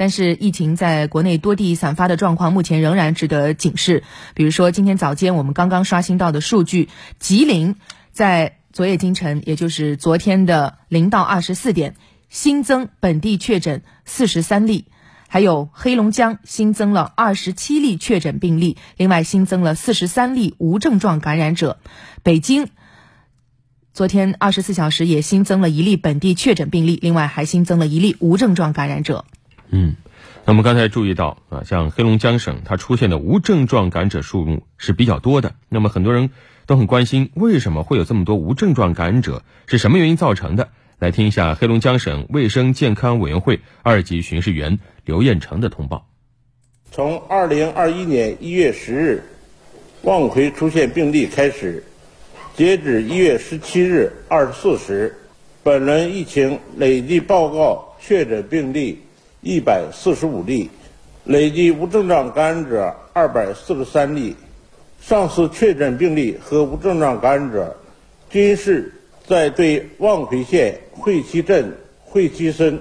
但是疫情在国内多地散发的状况目前仍然值得警示。比如说，今天早间我们刚刚刷新到的数据，吉林在昨夜今晨，也就是昨天的零到二十四点，新增本地确诊四十三例。还有黑龙江新增了二十七例确诊病例，另外新增了四十三例无症状感染者。北京昨天二十四小时也新增了一例本地确诊病例，另外还新增了一例无症状感染者。嗯，那么刚才注意到啊，像黑龙江省它出现的无症状感染者数目是比较多的。那么很多人都很关心，为什么会有这么多无症状感染者？是什么原因造成的？来听一下黑龙江省卫生健康委员会二级巡视员刘彦成的通报。从二零二一年一月十日望奎出现病例开始，截止一月十七日二十四时，本轮疫情累计报告确诊病例一百四十五例，累计无症状感染者二百四十三例。上次确诊病例和无症状感染者均是在对望奎县。惠溪镇惠溪村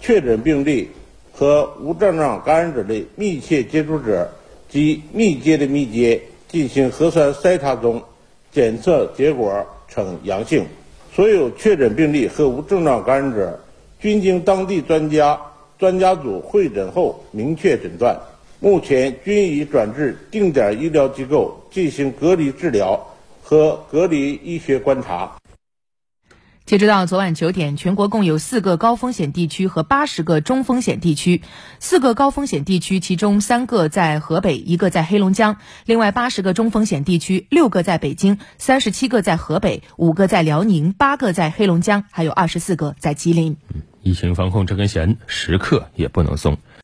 确诊病例和无症状感染者的密切接触者及密接的密接进行核酸筛查中，检测结果呈阳性。所有确诊病例和无症状感染者均经当地专家专家组会诊后明确诊断，目前均已转至定点医疗机构进行隔离治疗和隔离医学观察。截止到昨晚九点，全国共有四个高风险地区和八十个中风险地区。四个高风险地区，其中三个在河北，一个在黑龙江；另外八十个中风险地区，六个在北京，三十七个在河北，五个在辽宁，八个在黑龙江，还有二十四个在吉林。疫情防控这根弦，时刻也不能松。